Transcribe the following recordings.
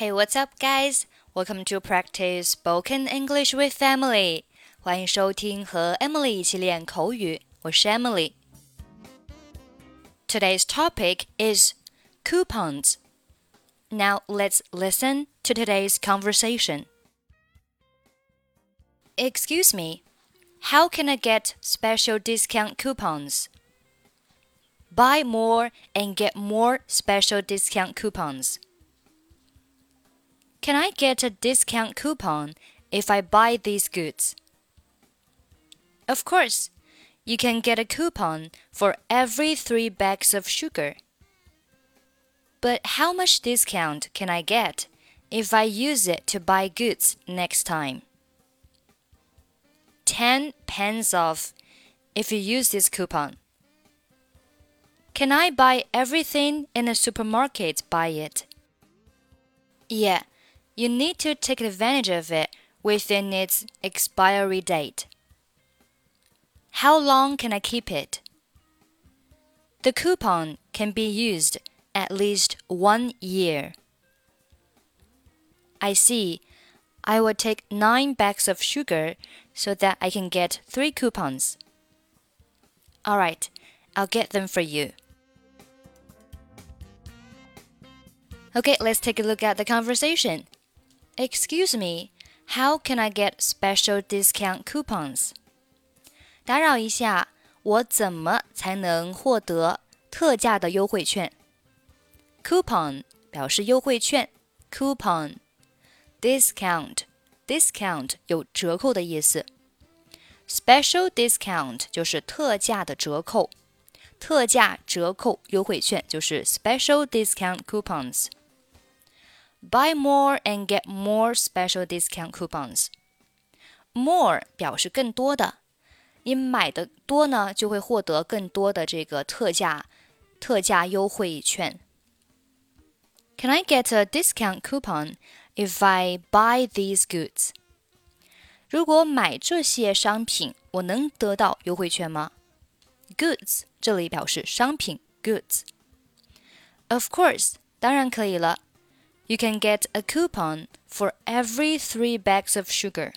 Hey, what's up, guys? Welcome to practice spoken English with Emily. 欢迎收听和 Emily 一起练口语，我是 Emily。Today's topic is coupons. Now let's listen to today's conversation. Excuse me, how can I get special discount coupons? Buy more and get more special discount coupons. Can I get a discount coupon if I buy these goods? Of course, you can get a coupon for every three bags of sugar. But how much discount can I get if I use it to buy goods next time? 10 pence off if you use this coupon. Can I buy everything in a supermarket by it? Yeah, you need to take advantage of it within its expiry date. How long can I keep it? The coupon can be used at least one year. I see. I will take nine bags of sugar so that I can get three coupons. All right, I'll get them for you. Okay, let's take a look at the conversation. Excuse me, how can I get special discount coupons? 打扰一下，我怎么才能获得特价的优惠券？Coupon 表示优惠券，coupon。Discount discount 有折扣的意思，special discount 就是特价的折扣，特价折扣优惠券就是 special discount coupons。 Buy more and get more special discount coupons. More 表示更多的，你买的多呢，就会获得更多的这个特价特价优惠券。Can I get a discount coupon if I buy these goods? 如果买这些商品，我能得到优惠券吗？Goods 这里表示商品，goods。Of course，当然可以了。 you can get a coupon for every three bags of sugar.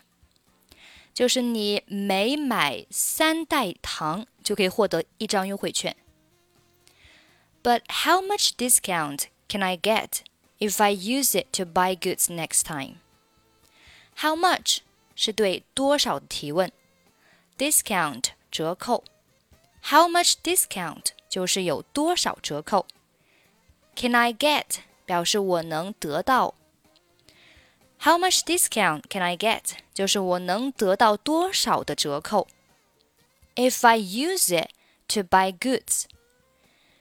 就是你每买三袋糖就可以获得一张优惠券。But how much discount can I get if I use it to buy goods next time? How much 是对多少的提问，discount 折扣，How much discount 就是有多少折扣。Can I get 表示我能得到。How much discount can I get？就是我能得到多少的折扣。If I use it to buy goods，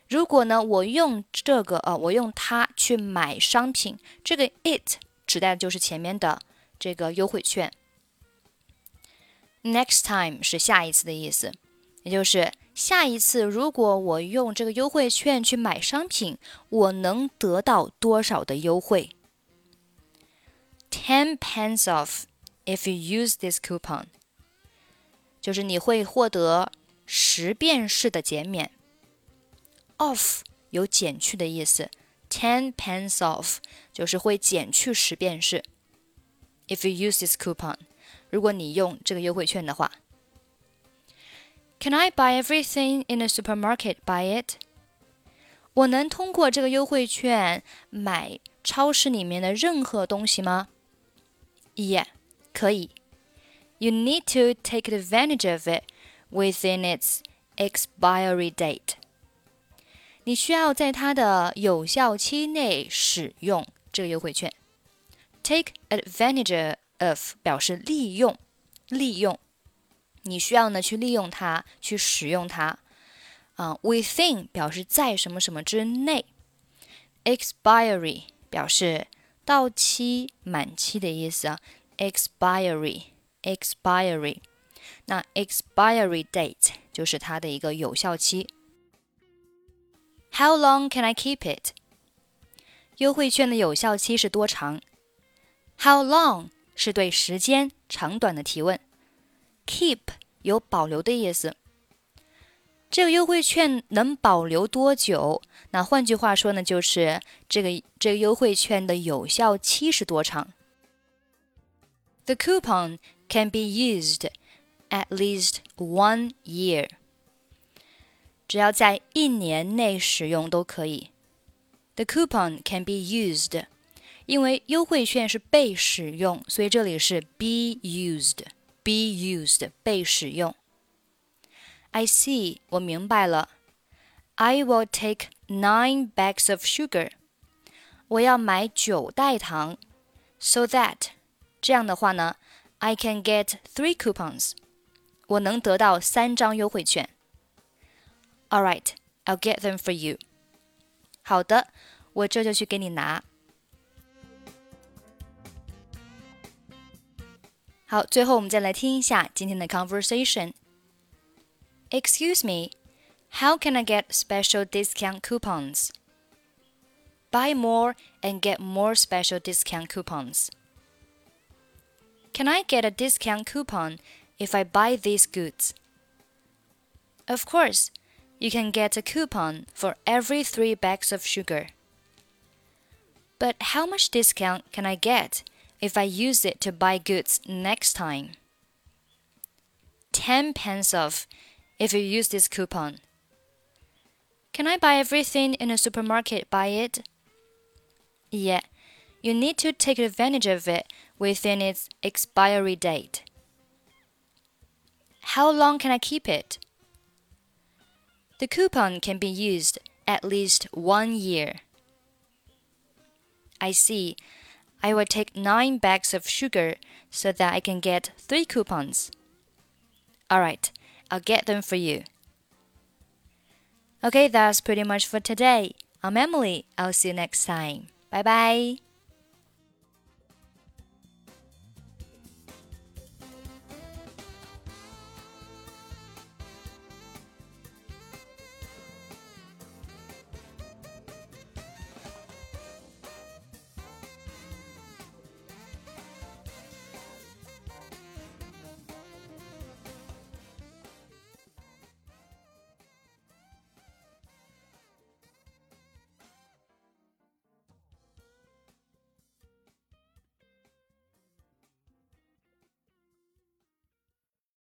如果呢我用这个呃我用它去买商品，这个 it 指代的就是前面的这个优惠券。Next time 是下一次的意思，也就是下一次，如果我用这个优惠券去买商品，我能得到多少的优惠？Ten pence off if you use this coupon，就是你会获得十便士的减免。Off 有减去的意思，ten pence off 就是会减去十便士。If you use this coupon，如果你用这个优惠券的话。Can I buy everything in a supermarket by it? 我能通过这个优惠券买超市里面的任何东西吗？Yeah，可以。You need to take advantage of it within its expiry date. 你需要在它的有效期内使用这个优惠券。Take advantage of 表示利用，利用。 你需要呢去利用它，去使用它。啊，within 表示在什么什么之内，expiry 表示到期、满期的意思啊。expiry，expiry，那 expiry date 就是它的一个有效期。How long can I keep it？优惠券的有效期是多长？How long 是对时间长短的提问。keep 有保留的意思。 这个优惠券能保留多久？那换句话说呢，就是这个这个优惠券的有效期是多长？The coupon can be used at least one year。只要在一年内使用都可以。The coupon can be used，因为优惠券是被使用，所以这里是 be used，be used 被使用。I see，我明白了。I will take nine bags of sugar。我要买九袋糖，so that 这样的话呢，I can get three coupons。我能得到三张优惠券。All right, I'll get them for you。好的，我这就去给你拿。 好，最后我们再来听一下今天的 conversation。Excuse me, how can I get special discount coupons? Buy more and get more special discount coupons. Can I get a discount coupon if I buy these goods? Of course, you can get a coupon for every three bags of sugar. But how much discount can I get if I use it to buy goods next time? 10 pence off if you use this coupon. Can I buy everything in a supermarket by it? Yeah, you need to take advantage of it within its expiry date. How long can I keep it? The coupon can be used at least one year. I see. I will take nine bags of sugar so that I can get three coupons. Alright, I'll get them for you. Okay, that's pretty much for today. I'm Emily. I'll see you next time. Bye bye.